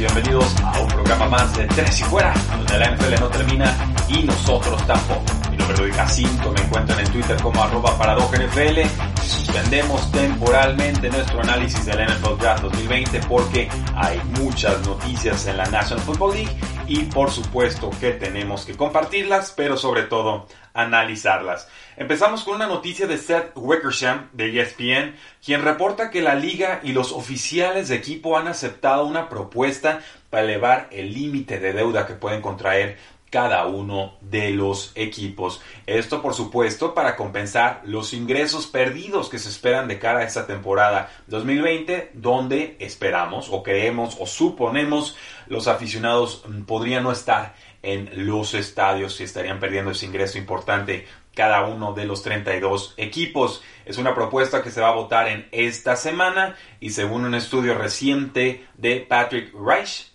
Bienvenidos a un programa más de Tres y Fuera, donde la NFL no termina y nosotros tampoco. Mi nombre es Jacinto, me encuentran en Twitter como arroba NFL suspendemos temporalmente nuestro análisis del NFL Draft 2020 porque hay muchas noticias en la National Football League y por supuesto que tenemos que compartirlas, pero sobre todo analizarlas. Empezamos con una noticia de Seth Wickersham de ESPN, quien reporta que la liga y los oficiales de equipo han aceptado una propuesta para elevar el límite de deuda que pueden contraer cada uno de los equipos. Esto, por supuesto, para compensar los ingresos perdidos que se esperan de cara a esta temporada 2020, donde esperamos o creemos o suponemos los aficionados podrían no estar en los estadios y estarían perdiendo ese ingreso importante cada uno de los 32 equipos. Es una propuesta que se va a votar en esta semana y según un estudio reciente de Patrick Reich,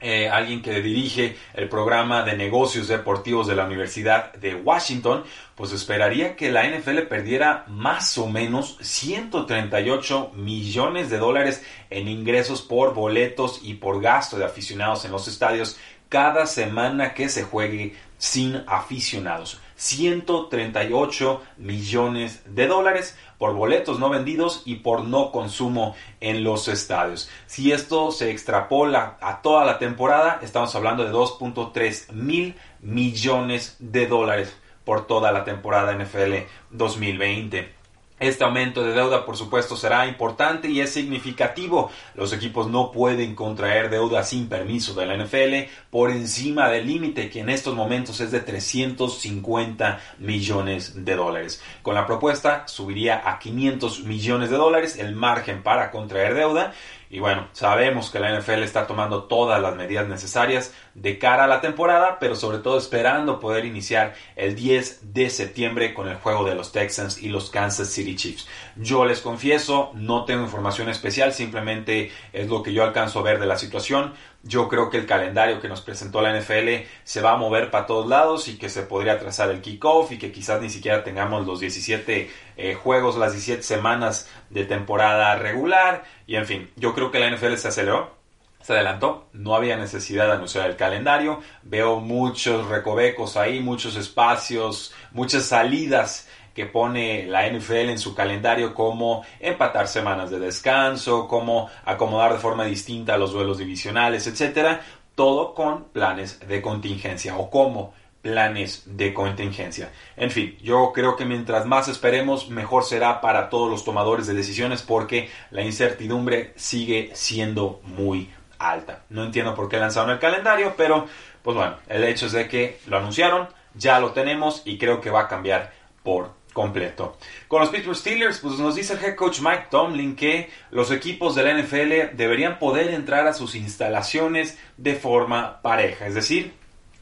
eh, alguien que dirige el programa de negocios deportivos de la Universidad de Washington, pues esperaría que la NFL perdiera más o menos 138 millones de dólares en ingresos por boletos y por gasto de aficionados en los estadios cada semana que se juegue sin aficionados. 138 millones de dólares por boletos no vendidos y por no consumo en los estadios. Si esto se extrapola a toda la temporada, estamos hablando de 2.3 mil millones de dólares por toda la temporada NFL 2020. Este aumento de deuda, por supuesto, será importante y es significativo. Los equipos no pueden contraer deuda sin permiso de la NFL por encima del límite que en estos momentos es de 350 millones de dólares. Con la propuesta subiría a 500 millones de dólares el margen para contraer deuda y bueno, sabemos que la NFL está tomando todas las medidas necesarias de cara a la temporada, pero sobre todo esperando poder iniciar el 10 de septiembre con el juego de los Texans y los Kansas City Chiefs. Yo les confieso, no tengo información especial, simplemente es lo que yo alcanzo a ver de la situación. Yo creo que el calendario que nos presentó la NFL se va a mover para todos lados y que se podría trazar el kickoff y que quizás ni siquiera tengamos los 17 eh, juegos, las 17 semanas de temporada regular. Y en fin, yo creo que la NFL se aceleró, se adelantó, no había necesidad de anunciar el calendario. Veo muchos recovecos ahí, muchos espacios, muchas salidas que pone la NFL en su calendario como empatar semanas de descanso, como acomodar de forma distinta los duelos divisionales, etcétera, todo con planes de contingencia o como planes de contingencia. En fin, yo creo que mientras más esperemos, mejor será para todos los tomadores de decisiones porque la incertidumbre sigue siendo muy alta. No entiendo por qué lanzaron el calendario, pero pues bueno, el hecho es de que lo anunciaron, ya lo tenemos y creo que va a cambiar por completo. Con los Pittsburgh Steelers, pues nos dice el head coach Mike Tomlin que los equipos de la NFL deberían poder entrar a sus instalaciones de forma pareja, es decir,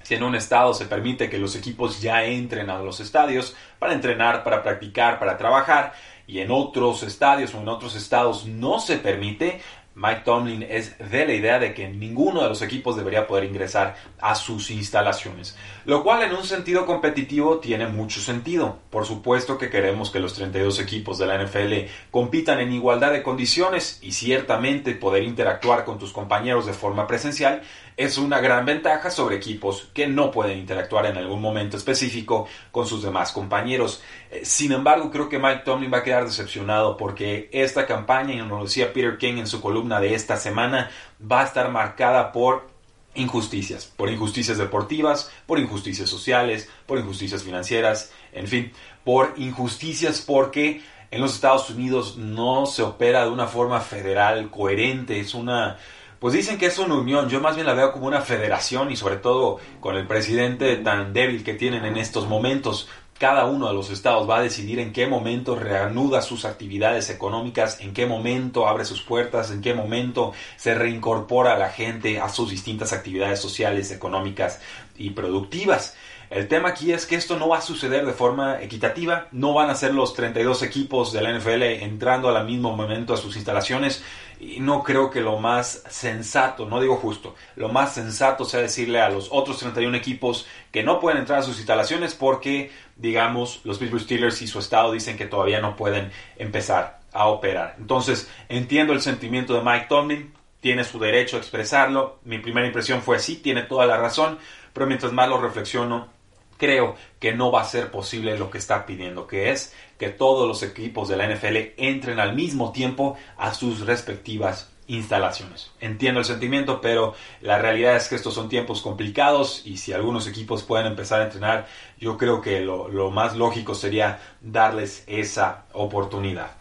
si en un estado se permite que los equipos ya entren a los estadios para entrenar, para practicar, para trabajar, y en otros estadios o en otros estados no se permite, Mike Tomlin es de la idea de que ninguno de los equipos debería poder ingresar a sus instalaciones, lo cual en un sentido competitivo tiene mucho sentido. Por supuesto que queremos que los 32 equipos de la NFL compitan en igualdad de condiciones y ciertamente poder interactuar con tus compañeros de forma presencial es una gran ventaja sobre equipos que no pueden interactuar en algún momento específico con sus demás compañeros. Eh, sin embargo, creo que Mike Tomlin va a quedar decepcionado porque esta campaña, y nos decía Peter King en su columna de esta semana, va a estar marcada por injusticias, por injusticias deportivas, por injusticias sociales, por injusticias financieras, en fin, por injusticias porque en los Estados Unidos no se opera de una forma federal coherente, es una pues dicen que es una unión, yo más bien la veo como una federación y sobre todo con el presidente tan débil que tienen en estos momentos, cada uno de los estados va a decidir en qué momento reanuda sus actividades económicas, en qué momento abre sus puertas, en qué momento se reincorpora a la gente a sus distintas actividades sociales, económicas y productivas. El tema aquí es que esto no va a suceder de forma equitativa, no van a ser los 32 equipos de la NFL entrando al mismo momento a sus instalaciones. Y no creo que lo más sensato, no digo justo, lo más sensato sea decirle a los otros 31 equipos que no pueden entrar a sus instalaciones porque, digamos, los Pittsburgh Steelers y su estado dicen que todavía no pueden empezar a operar. Entonces, entiendo el sentimiento de Mike Tomlin, tiene su derecho a expresarlo, mi primera impresión fue sí, tiene toda la razón, pero mientras más lo reflexiono, creo que no va a ser posible lo que está pidiendo, que es que todos los equipos de la NFL entren al mismo tiempo a sus respectivas instalaciones. Entiendo el sentimiento, pero la realidad es que estos son tiempos complicados y si algunos equipos pueden empezar a entrenar, yo creo que lo, más lógico sería darles esa oportunidad.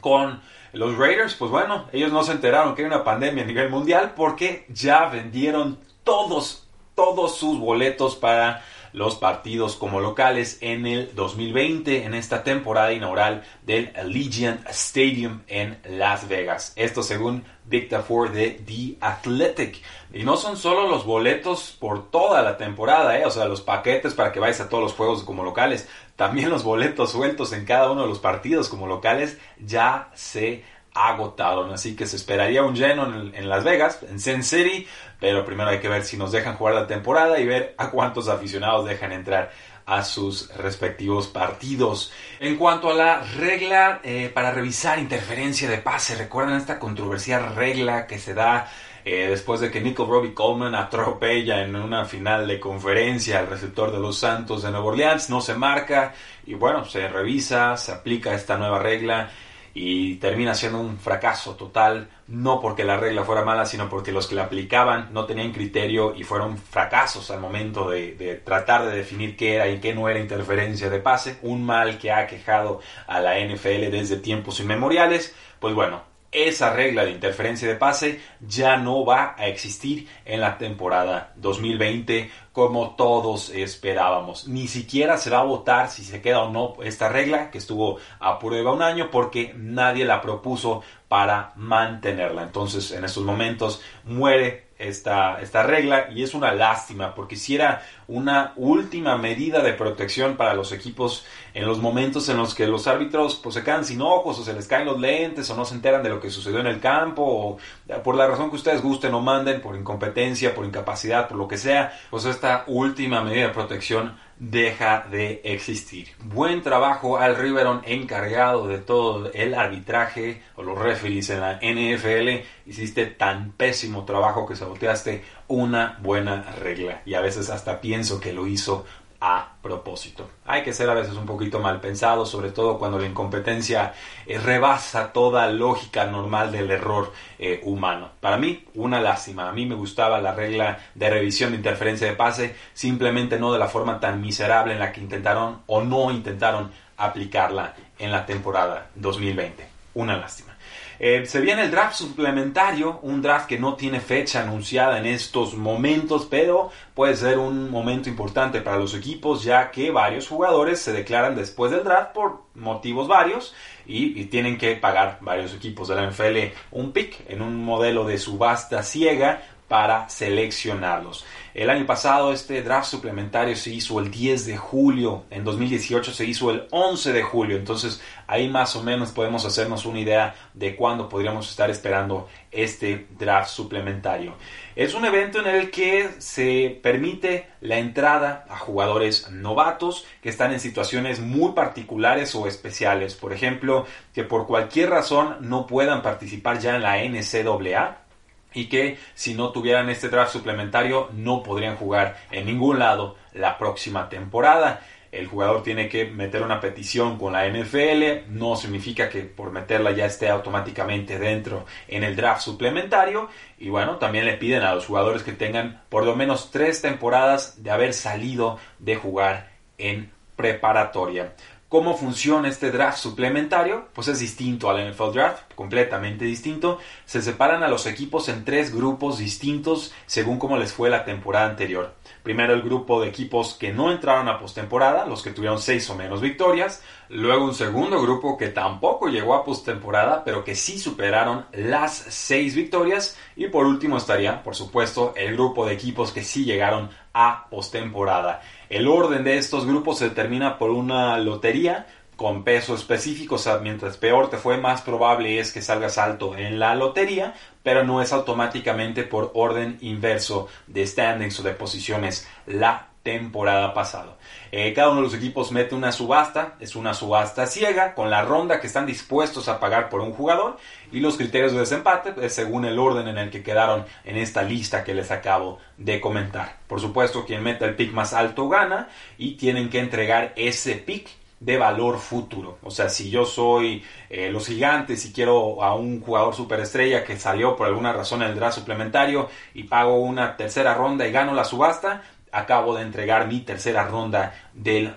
Con los Raiders, pues bueno, ellos no se enteraron que hay una pandemia a nivel mundial porque ya vendieron todos, todos sus boletos para los partidos como locales en el 2020, en esta temporada inaugural del Allegiant Stadium en Las Vegas. Esto según Victor Ford de The Athletic. Y no son solo los boletos por toda la temporada, ¿eh? o sea, los paquetes para que vayas a todos los juegos como locales, también los boletos sueltos en cada uno de los partidos como locales ya se agotaron. Así que se esperaría un lleno en, Las Vegas, en Sin City, pero primero hay que ver si nos dejan jugar la temporada y ver a cuántos aficionados dejan entrar a sus respectivos partidos. En cuanto a la regla eh, para revisar interferencia de pase, recuerdan esta controversial regla que se da eh, después de que Nico Robbie Coleman atropella en una final de conferencia al receptor de los Santos de Nueva Orleans, no se marca y bueno, se revisa, se aplica esta nueva regla y termina siendo un fracaso total, no porque la regla fuera mala, sino porque los que la aplicaban no tenían criterio y fueron fracasos al momento de, de, tratar de definir qué era y qué no era interferencia de pase, un mal que ha quejado a la NFL desde tiempos inmemoriales, pues bueno, esa regla de interferencia de pase ya no va a existir en la temporada 2020 como todos esperábamos. Ni siquiera se va a votar si se queda o no esta regla que estuvo a prueba un año porque nadie la propuso para mantenerla. Entonces en estos momentos muere esta, esta regla y es una lástima porque si era una última medida de protección para los equipos en los momentos en los que los árbitros pues, se quedan sin ojos o se les caen los lentes o no se enteran de lo que sucedió en el campo o por la razón que ustedes gusten o manden, por incompetencia, por incapacidad, por lo que sea, pues esta última medida de protección deja de existir. Buen trabajo al Riveron encargado de todo el arbitraje o los referees en la NFL. Hiciste tan pésimo trabajo que saboteaste una buena regla y a veces hasta pienso que lo hizo a propósito. Hay que ser a veces un poquito mal pensado, sobre todo cuando la incompetencia eh, rebasa toda lógica normal del error eh, humano. Para mí, una lástima. A mí me gustaba la regla de revisión de interferencia de pase, simplemente no de la forma tan miserable en la que intentaron o no intentaron aplicarla en la temporada 2020. Una lástima. Eh, se viene el draft suplementario, un draft que no tiene fecha anunciada en estos momentos, pero puede ser un momento importante para los equipos ya que varios jugadores se declaran después del draft por motivos varios y, y tienen que pagar varios equipos de la NFL un pick en un modelo de subasta ciega para seleccionarlos. El año pasado este draft suplementario se hizo el 10 de julio, en 2018 se hizo el 11 de julio, entonces ahí más o menos podemos hacernos una idea de cuándo podríamos estar esperando este draft suplementario. Es un evento en el que se permite la entrada a jugadores novatos que están en situaciones muy particulares o especiales, por ejemplo, que por cualquier razón no puedan participar ya en la NCAA y que si no tuvieran este draft suplementario no podrían jugar en ningún lado la próxima temporada. el jugador tiene que meter una petición con la NFL, no significa que por meterla ya esté automáticamente dentro en el draft suplementario y bueno, también le piden a los jugadores que tengan por lo menos tres temporadas de haber salido de jugar en preparatoria. ¿Cómo funciona este draft suplementario? Pues es distinto al NFL Draft, completamente distinto. Se separan a los equipos en tres grupos distintos según cómo les fue la temporada anterior. Primero el grupo de equipos que no entraron a postemporada, los que tuvieron seis o menos victorias. Luego un segundo grupo que tampoco llegó a postemporada, pero que sí superaron las seis victorias. Y por último estaría, por supuesto, el grupo de equipos que sí llegaron a postemporada. El orden de estos grupos se determina por una lotería con peso específico, o sea, mientras peor te fue, más probable es que salgas alto en la lotería, pero no es automáticamente por orden inverso de standings o de posiciones. La temporada pasada. Eh, cada uno de los equipos mete una subasta, es una subasta ciega, con la ronda que están dispuestos a pagar por un jugador y los criterios de desempate es según el orden en el que quedaron en esta lista que les acabo de comentar. Por supuesto, quien meta el pick más alto gana y tienen que entregar ese pick de valor futuro. O sea, si yo soy eh, los gigantes y quiero a un jugador superestrella que salió por alguna razón en el draft suplementario y pago una tercera ronda y gano la subasta, acabo de entregar mi tercera ronda del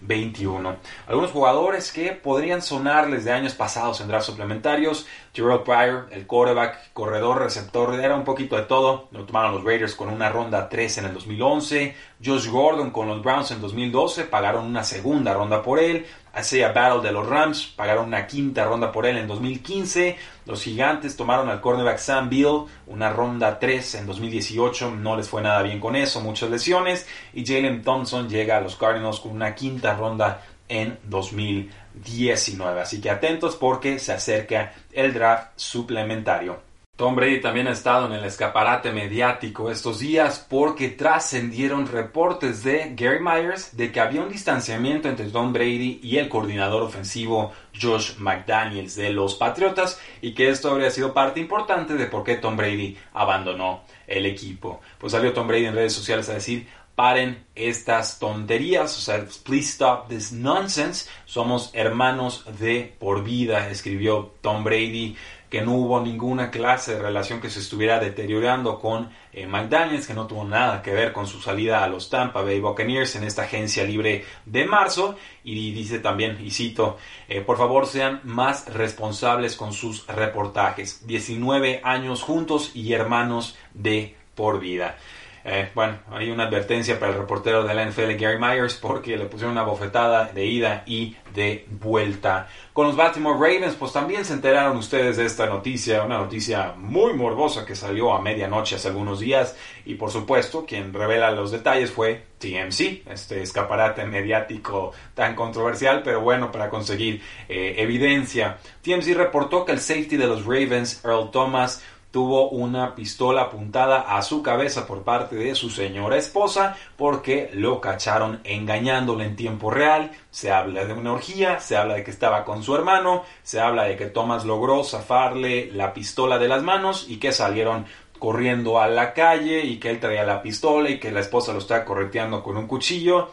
2021. Algunos jugadores que podrían sonarles de años pasados en draft suplementarios. Gerald Pryor, el quarterback, corredor, receptor, era un poquito de todo. Lo tomaron los Raiders con una ronda 3 en el 2011. Josh Gordon con los Browns en 2012, pagaron una segunda ronda por él. Isaiah Battle de los Rams, pagaron una quinta ronda por él en 2015. Los Gigantes tomaron al cornerback Sam Bill, una ronda 3 en 2018, no les fue nada bien con eso, muchas lesiones. Y Jalen Thompson llega a los Cardinals con una quinta ronda en 2019. Así que atentos porque se acerca el draft suplementario. Tom Brady también ha estado en el escaparate mediático estos días porque trascendieron reportes de Gary Myers de que había un distanciamiento entre Tom Brady y el coordinador ofensivo Josh McDaniels de los Patriotas y que esto habría sido parte importante de por qué Tom Brady abandonó el equipo. Pues salió Tom Brady en redes sociales a decir, paren estas tonterías, o sea, please stop this nonsense. Somos hermanos de por vida, escribió Tom Brady que no hubo ninguna clase de relación que se estuviera deteriorando con eh, McDaniels, que no tuvo nada que ver con su salida a los Tampa Bay Buccaneers en esta agencia libre de marzo. Y dice también, y cito, eh, por favor sean más responsables con sus reportajes. 19 años juntos y hermanos de por vida. Eh, bueno, hay una advertencia para el reportero de la NFL Gary Myers porque le pusieron una bofetada de ida y de vuelta. Con los Baltimore Ravens, pues también se enteraron ustedes de esta noticia, una noticia muy morbosa que salió a medianoche hace algunos días y por supuesto quien revela los detalles fue TMC, este escaparate mediático tan controversial, pero bueno, para conseguir eh, evidencia. TMC reportó que el safety de los Ravens, Earl Thomas, tuvo una pistola apuntada a su cabeza por parte de su señora esposa porque lo cacharon engañándole en tiempo real. Se habla de una orgía, se habla de que estaba con su hermano, se habla de que Thomas logró zafarle la pistola de las manos y que salieron corriendo a la calle y que él traía la pistola y que la esposa lo estaba correteando con un cuchillo.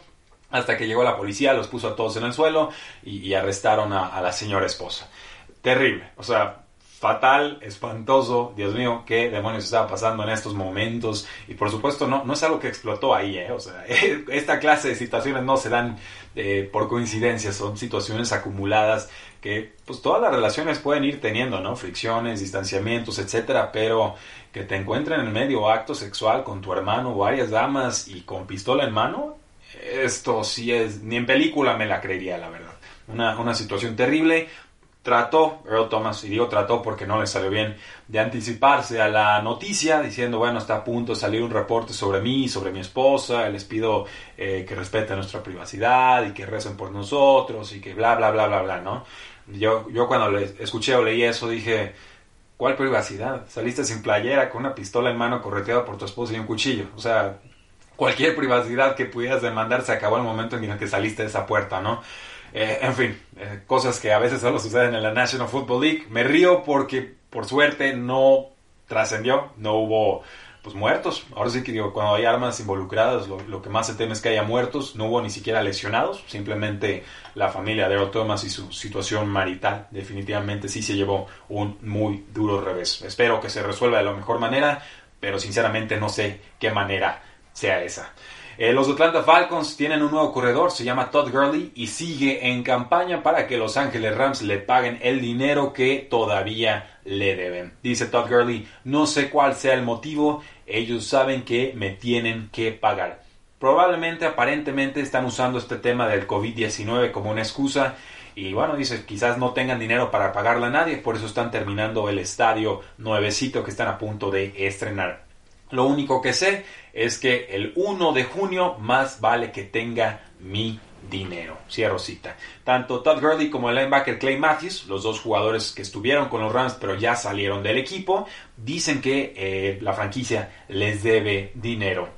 Hasta que llegó la policía, los puso a todos en el suelo y, arrestaron a, a la señora esposa. Terrible. O sea, fatal, espantoso, Dios mío, qué demonios estaba pasando en estos momentos. Y por supuesto, no, no es algo que explotó ahí, ¿eh? O sea, esta clase de situaciones no se dan eh, por coincidencia, son situaciones acumuladas que pues todas las relaciones pueden ir teniendo, ¿no? Fricciones, distanciamientos, etcétera, pero que te encuentren en medio acto sexual con tu hermano, varias damas y con pistola en mano, esto sí es, ni en película me la creería, la verdad. Una, una situación terrible, trató, Earl Thomas, y digo trató porque no le salió bien, de anticiparse a la noticia, diciendo, bueno, está a punto de salir un reporte sobre mí, sobre mi esposa, les pido eh, que respeten nuestra privacidad y que recen por nosotros y que bla, bla, bla, bla, bla, ¿no? Yo, yo cuando le escuché o leí eso dije, ¿cuál privacidad? Saliste sin playera, con una pistola en mano correteada por tu esposa y un cuchillo. O sea, cualquier privacidad que pudieras demandar se acabó el momento en el que saliste de esa puerta, ¿no? Eh, en fin, eh, cosas que a veces solo suceden en la National Football League. Me río porque por suerte no trascendió, no hubo pues muertos. Ahora sí que digo, cuando hay armas involucradas, lo, que más se teme es que haya muertos. No hubo ni siquiera lesionados, simplemente la familia de Earl Thomas y su situación marital. Definitivamente sí se llevó un muy duro revés. Espero que se resuelva de la mejor manera, pero sinceramente no sé qué manera sea esa. Eh, los Atlanta Falcons tienen un nuevo corredor, se llama Todd Gurley y sigue en campaña para que Los Ángeles Rams le paguen el dinero que todavía le deben. Dice Todd Gurley, no sé cuál sea el motivo, ellos saben que me tienen que pagar. Probablemente, aparentemente, están usando este tema del COVID-19 como una excusa. Y bueno, dice, quizás no tengan dinero para pagarle a nadie, por eso están terminando el estadio nuevecito que están a punto de estrenar. Lo único que sé es que el 1 de junio más vale que tenga mi dinero. Cierro cita. Tanto Todd Gurley como el linebacker Clay Matthews, los dos jugadores que estuvieron con los Rams pero ya salieron del equipo, dicen que eh, la franquicia les debe dinero.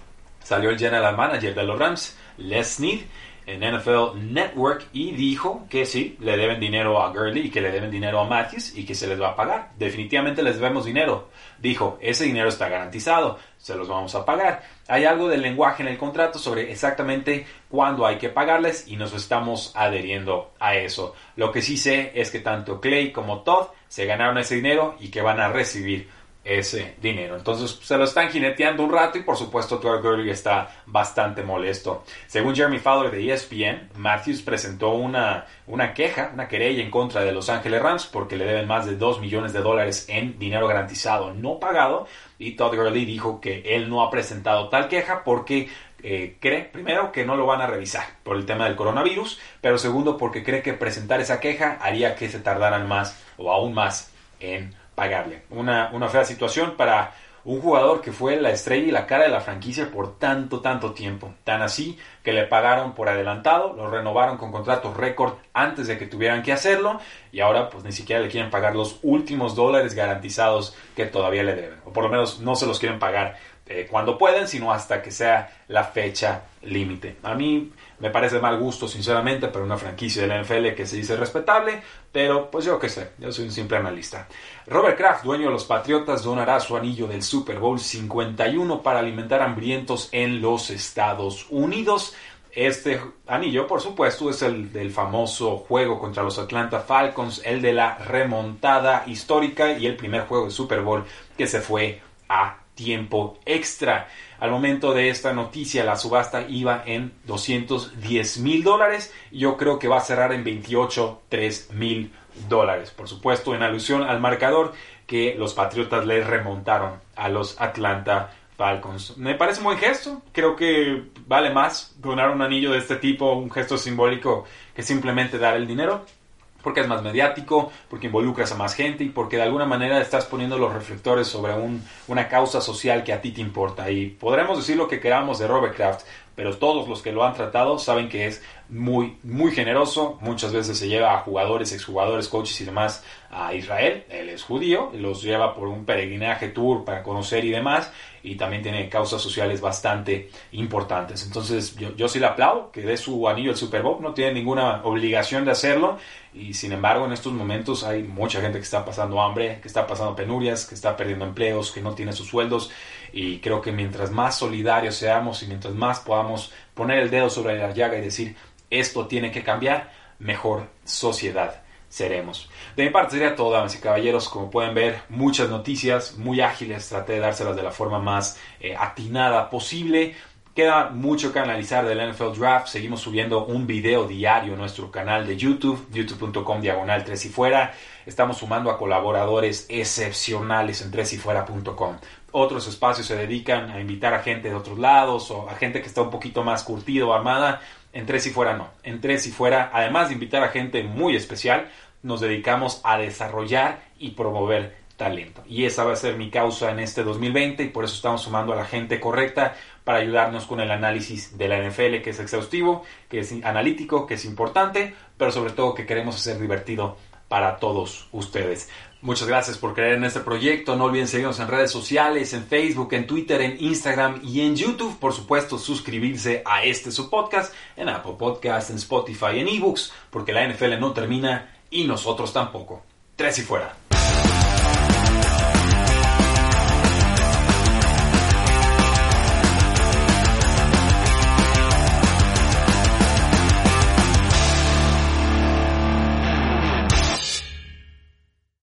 Salió el general manager de los Rams, Les Snead, en NFL Network y dijo que sí, le deben dinero a Gurley y que le deben dinero a Matthews y que se les va a pagar. Definitivamente les debemos dinero. Dijo, ese dinero está garantizado, se los vamos a pagar. Hay algo del lenguaje en el contrato sobre exactamente cuándo hay que pagarles y nos estamos adheriendo a eso. Lo que sí sé es que tanto Clay como Todd se ganaron ese dinero y que van a recibir ese dinero. Entonces se lo están jineteando un rato y por supuesto Todd Gurley está bastante molesto. Según Jeremy Fowler de ESPN, Matthews presentó una, una queja, una querella en contra de Los Ángeles Rams porque le deben más de 2 millones de dólares en dinero garantizado no pagado y Todd Gurley dijo que él no ha presentado tal queja porque eh, cree, primero, que no lo van a revisar por el tema del coronavirus, pero segundo, porque cree que presentar esa queja haría que se tardaran más o aún más en pagarle. Una, una fea situación para un jugador que fue la estrella y la cara de la franquicia por tanto, tanto tiempo. Tan así que le pagaron por adelantado, lo renovaron con contratos récord antes de que tuvieran que hacerlo y ahora pues ni siquiera le quieren pagar los últimos dólares garantizados que todavía le deben. O por lo menos no se los quieren pagar eh, cuando pueden, sino hasta que sea la fecha límite. A mí me parece mal gusto, sinceramente, para una franquicia de la NFL que se dice respetable, pero pues yo qué sé, yo soy un simple analista. Robert Kraft, dueño de los Patriotas, donará su anillo del Super Bowl 51 para alimentar hambrientos en los Estados Unidos. Este anillo, por supuesto, es el del famoso juego contra los Atlanta Falcons, el de la remontada histórica y el primer juego de Super Bowl que se fue a tiempo extra. Al momento de esta noticia, la subasta iba en 210 mil dólares. Yo creo que va a cerrar en 28, 3 mil dólares. Por supuesto, en alusión al marcador que los Patriotas le remontaron a los Atlanta Falcons. Me parece un buen gesto. Creo que vale más donar un anillo de este tipo, un gesto simbólico, que simplemente dar el dinero porque es más mediático, porque involucras a más gente y porque de alguna manera estás poniendo los reflectores sobre una causa social que a ti te importa. Y podremos decir lo que queramos de Robert Kraft, pero todos los que lo han tratado saben que es muy, muy generoso. Muchas veces se lleva a jugadores, exjugadores, coaches y demás a Israel. Él es judío, los lleva por un peregrinaje tour para conocer y demás. Y también tiene causas sociales bastante importantes. Entonces, yo, yo sí le aplaudo que dé su anillo al Super Bowl. No tiene ninguna obligación de hacerlo. Y sin embargo, en estos momentos hay mucha gente que está pasando hambre, que está pasando penurias, que está perdiendo empleos, que no tiene sus sueldos. Y creo que mientras más solidarios seamos y mientras más podamos poner el dedo sobre la llaga y decir esto tiene que cambiar, mejor sociedad seremos. De mi parte sería todo, damas y caballeros. Como pueden ver, muchas noticias muy ágiles. Traté de dárselas de la forma más eh, atinada posible. Queda mucho que analizar del NFL Draft. Seguimos subiendo un video diario en nuestro canal de YouTube, youtube.com diagonal 3 y fuera. Estamos sumando a colaboradores excepcionales en 3 y fuera.com. Otros espacios se dedican a invitar a gente de otros lados o a gente que está un poquito más curtido o armada. En Tres y Fuera no. En Tres y Fuera, además de invitar a gente muy especial, nos dedicamos a desarrollar y promover talento. Y esa va a ser mi causa en este 2020 y por eso estamos sumando a la gente correcta para ayudarnos con el análisis de la NFL que es exhaustivo, que es analítico, que es importante, pero sobre todo que queremos hacer divertido para todos ustedes. Muchas gracias por creer en este proyecto. No olviden seguirnos en redes sociales, en Facebook, en Twitter, en Instagram y en YouTube. Por supuesto, suscribirse a este su podcast en Apple Podcast, en Spotify, en eBooks, porque la NFL no termina y nosotros tampoco. Tres y fuera.